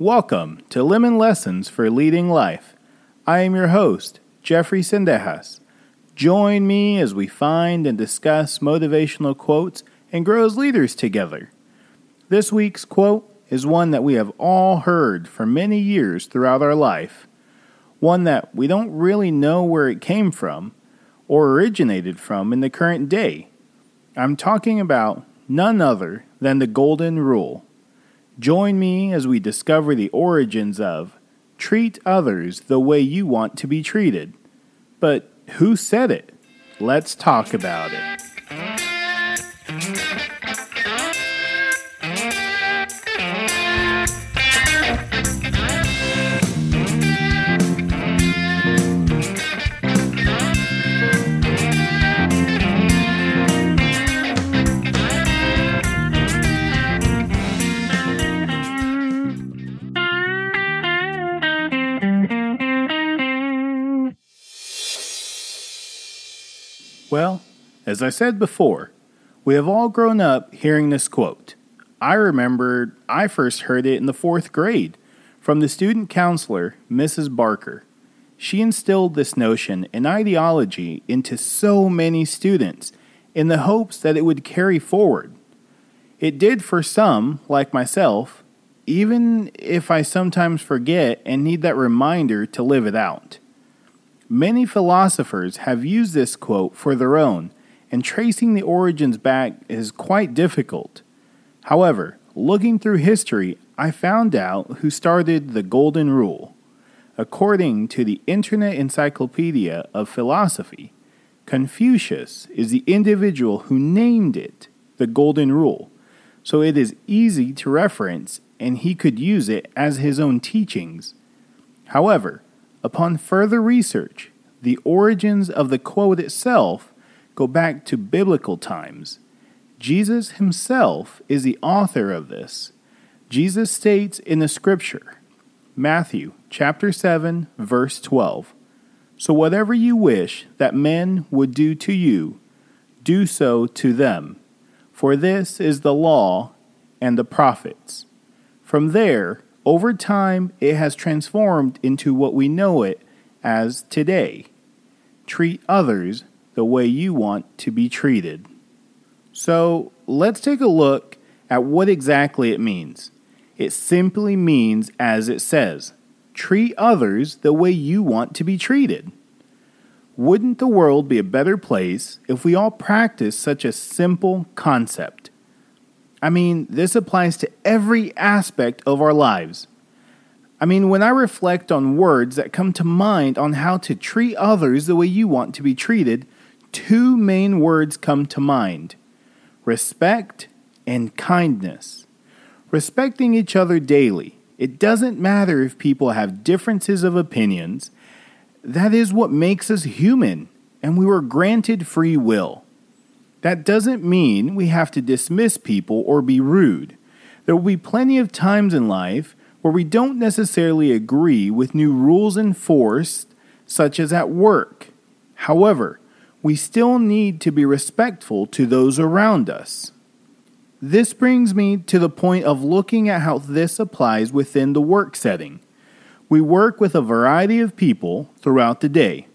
Welcome to Lemon Lessons for Leading Life. I am your host, Jeffrey Sendejas. Join me as we find and discuss motivational quotes and grow as leaders together. This week's quote is one that we have all heard for many years throughout our life, one that we don't really know where it came from or originated from in the current day. I'm talking about none other than the Golden Rule. Join me as we discover the origins of treat others the way you want to be treated. But who said it? Let's talk about it. Well, as I said before, we have all grown up hearing this quote. I remember I first heard it in the fourth grade from the student counselor, Mrs. Barker. She instilled this notion and ideology into so many students in the hopes that it would carry forward. It did for some, like myself, even if I sometimes forget and need that reminder to live it out. Many philosophers have used this quote for their own, and tracing the origins back is quite difficult. However, looking through history, I found out who started the Golden Rule. According to the Internet Encyclopedia of Philosophy, Confucius is the individual who named it the Golden Rule, so it is easy to reference and he could use it as his own teachings. However, Upon further research, the origins of the quote itself go back to biblical times. Jesus himself is the author of this. Jesus states in the scripture, Matthew chapter 7 verse 12, So whatever you wish that men would do to you, do so to them, for this is the law and the prophets. From there, over time, it has transformed into what we know it as today. Treat others the way you want to be treated. So, let's take a look at what exactly it means. It simply means as it says treat others the way you want to be treated. Wouldn't the world be a better place if we all practiced such a simple concept? I mean, this applies to every aspect of our lives. I mean, when I reflect on words that come to mind on how to treat others the way you want to be treated, two main words come to mind respect and kindness. Respecting each other daily. It doesn't matter if people have differences of opinions. That is what makes us human, and we were granted free will. That doesn't mean we have to dismiss people or be rude. There will be plenty of times in life where we don't necessarily agree with new rules enforced, such as at work. However, we still need to be respectful to those around us. This brings me to the point of looking at how this applies within the work setting. We work with a variety of people throughout the day.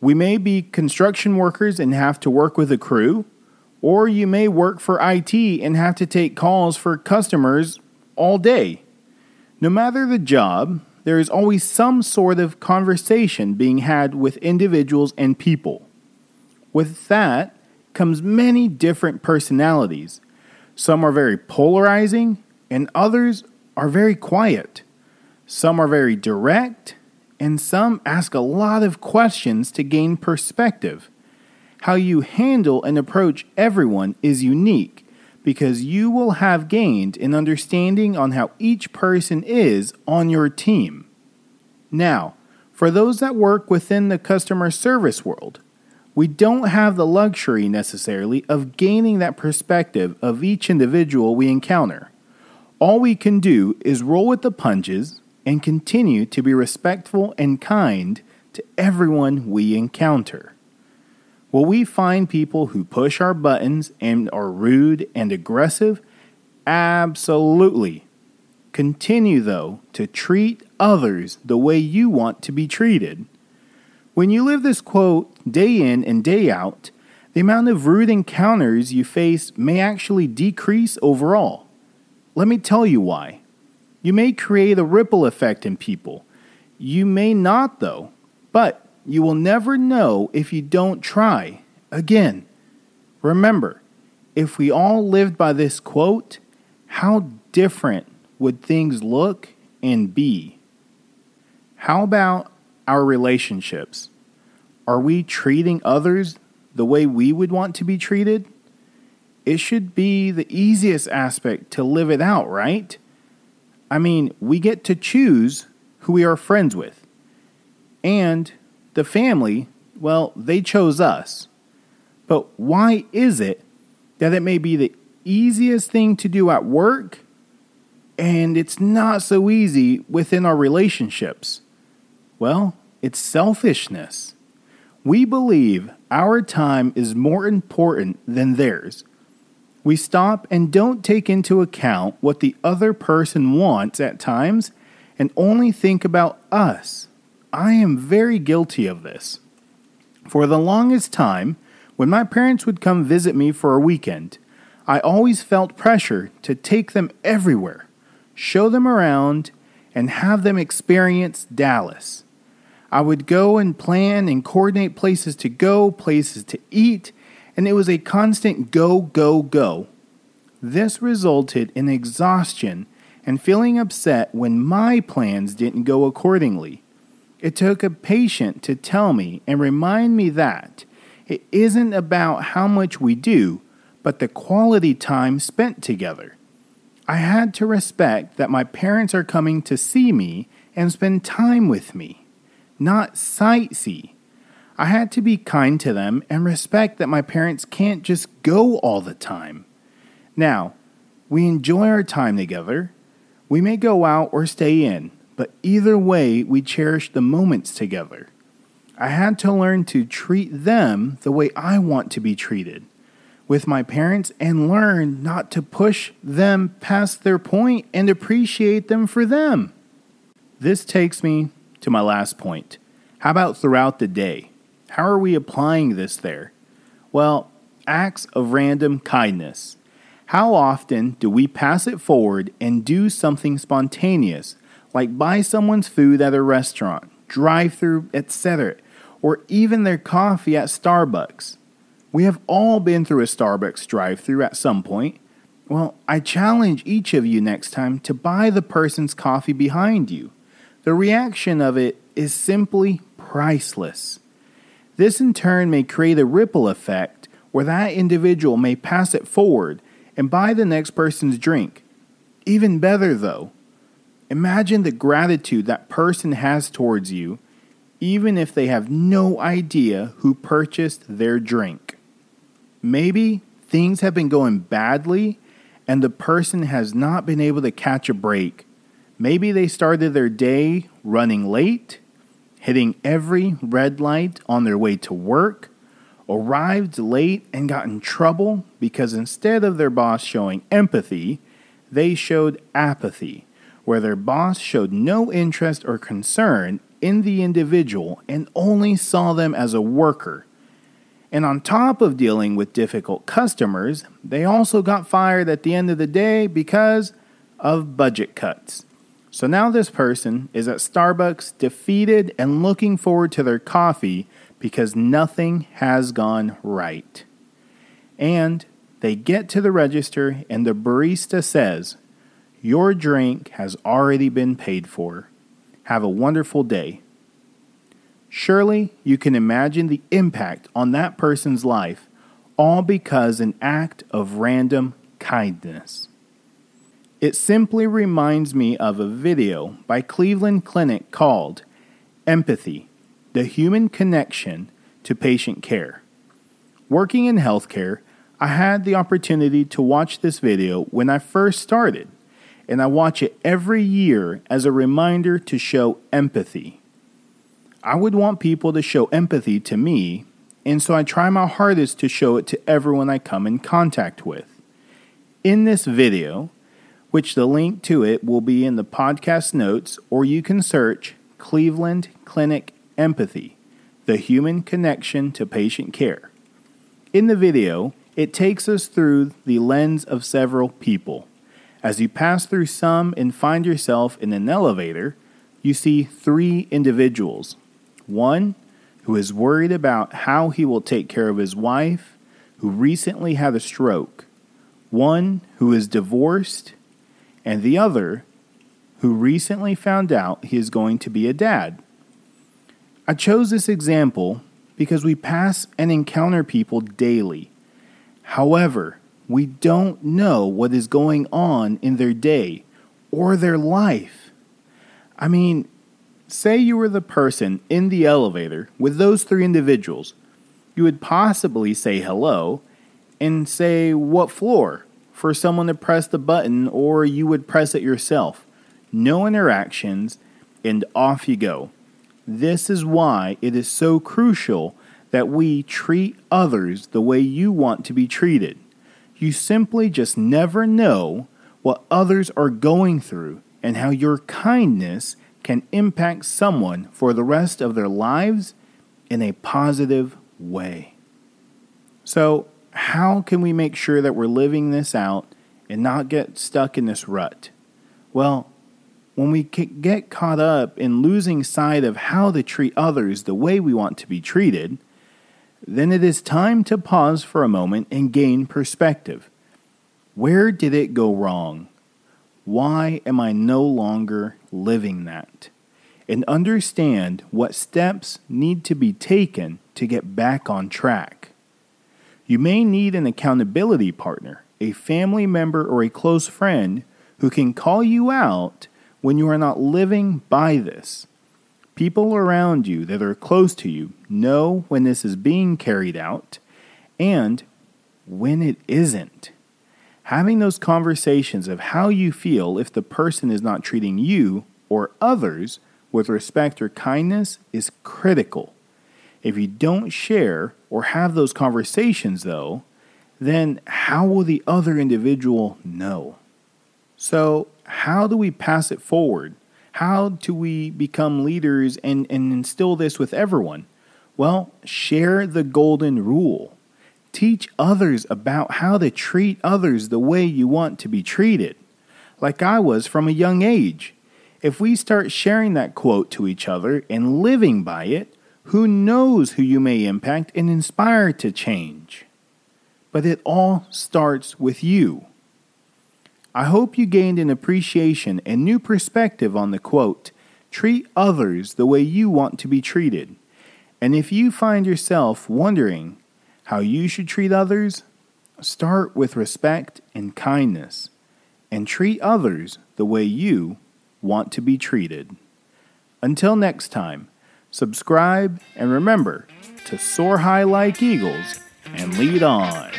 We may be construction workers and have to work with a crew, or you may work for IT and have to take calls for customers all day. No matter the job, there is always some sort of conversation being had with individuals and people. With that comes many different personalities. Some are very polarizing, and others are very quiet. Some are very direct, and some ask a lot of questions to gain perspective. How you handle and approach everyone is unique because you will have gained an understanding on how each person is on your team. Now, for those that work within the customer service world, we don't have the luxury necessarily of gaining that perspective of each individual we encounter. All we can do is roll with the punches and continue to be respectful and kind to everyone we encounter. Will we find people who push our buttons and are rude and aggressive? Absolutely. Continue, though, to treat others the way you want to be treated. When you live this quote day in and day out, the amount of rude encounters you face may actually decrease overall. Let me tell you why. You may create a ripple effect in people. You may not, though, but you will never know if you don't try. Again, remember, if we all lived by this quote, how different would things look and be? How about our relationships? Are we treating others the way we would want to be treated? It should be the easiest aspect to live it out, right? I mean, we get to choose who we are friends with. And the family, well, they chose us. But why is it that it may be the easiest thing to do at work and it's not so easy within our relationships? Well, it's selfishness. We believe our time is more important than theirs. We stop and don't take into account what the other person wants at times and only think about us. I am very guilty of this. For the longest time, when my parents would come visit me for a weekend, I always felt pressure to take them everywhere, show them around, and have them experience Dallas. I would go and plan and coordinate places to go, places to eat, and it was a constant go, go, go. This resulted in exhaustion and feeling upset when my plans didn't go accordingly. It took a patient to tell me and remind me that it isn't about how much we do, but the quality time spent together. I had to respect that my parents are coming to see me and spend time with me not sightsee. I had to be kind to them and respect that my parents can't just go all the time. Now, we enjoy our time together. We may go out or stay in, but either way, we cherish the moments together. I had to learn to treat them the way I want to be treated with my parents and learn not to push them past their point and appreciate them for them. This takes me to my last point. How about throughout the day? How are we applying this there? Well, acts of random kindness. How often do we pass it forward and do something spontaneous, like buy someone's food at a restaurant, drive through, etc., or even their coffee at Starbucks? We have all been through a Starbucks drive through at some point. Well, I challenge each of you next time to buy the person's coffee behind you. The reaction of it is simply priceless. This in turn may create a ripple effect where that individual may pass it forward and buy the next person's drink. Even better, though, imagine the gratitude that person has towards you, even if they have no idea who purchased their drink. Maybe things have been going badly and the person has not been able to catch a break Maybe they started their day running late, hitting every red light on their way to work, arrived late and got in trouble because instead of their boss showing empathy, they showed apathy, where their boss showed no interest or concern in the individual and only saw them as a worker. And on top of dealing with difficult customers, they also got fired at the end of the day because of budget cuts. So now this person is at Starbucks, defeated and looking forward to their coffee because nothing has gone right. And they get to the register, and the barista says, Your drink has already been paid for. Have a wonderful day. Surely you can imagine the impact on that person's life, all because an act of random kindness. It simply reminds me of a video by Cleveland Clinic called Empathy The Human Connection to Patient Care. Working in healthcare, I had the opportunity to watch this video when I first started, and I watch it every year as a reminder to show empathy. I would want people to show empathy to me, and so I try my hardest to show it to everyone I come in contact with. In this video, which the link to it will be in the podcast notes, or you can search Cleveland Clinic Empathy The Human Connection to Patient Care. In the video, it takes us through the lens of several people. As you pass through some and find yourself in an elevator, you see three individuals. One who is worried about how he will take care of his wife, who recently had a stroke. One who is divorced and the other who recently found out he is going to be a dad. I chose this example because we pass and encounter people daily. However, we don't know what is going on in their day or their life. I mean, say you were the person in the elevator with those three individuals. You would possibly say hello and say what floor for someone to press the button, or you would press it yourself. No interactions, and off you go. This is why it is so crucial that we treat others the way you want to be treated. You simply just never know what others are going through and how your kindness can impact someone for the rest of their lives in a positive way. So, how can we make sure that we're living this out and not get stuck in this rut? Well, when we get caught up in losing sight of how to treat others the way we want to be treated, then it is time to pause for a moment and gain perspective. Where did it go wrong? Why am I no longer living that? And understand what steps need to be taken to get back on track. You may need an accountability partner, a family member, or a close friend who can call you out when you are not living by this. People around you that are close to you know when this is being carried out and when it isn't. Having those conversations of how you feel if the person is not treating you or others with respect or kindness is critical. If you don't share or have those conversations, though, then how will the other individual know? So, how do we pass it forward? How do we become leaders and, and instill this with everyone? Well, share the golden rule. Teach others about how to treat others the way you want to be treated, like I was from a young age. If we start sharing that quote to each other and living by it, who knows who you may impact and inspire to change? But it all starts with you. I hope you gained an appreciation and new perspective on the quote, treat others the way you want to be treated. And if you find yourself wondering how you should treat others, start with respect and kindness and treat others the way you want to be treated. Until next time, subscribe, and remember to soar high like eagles and lead on.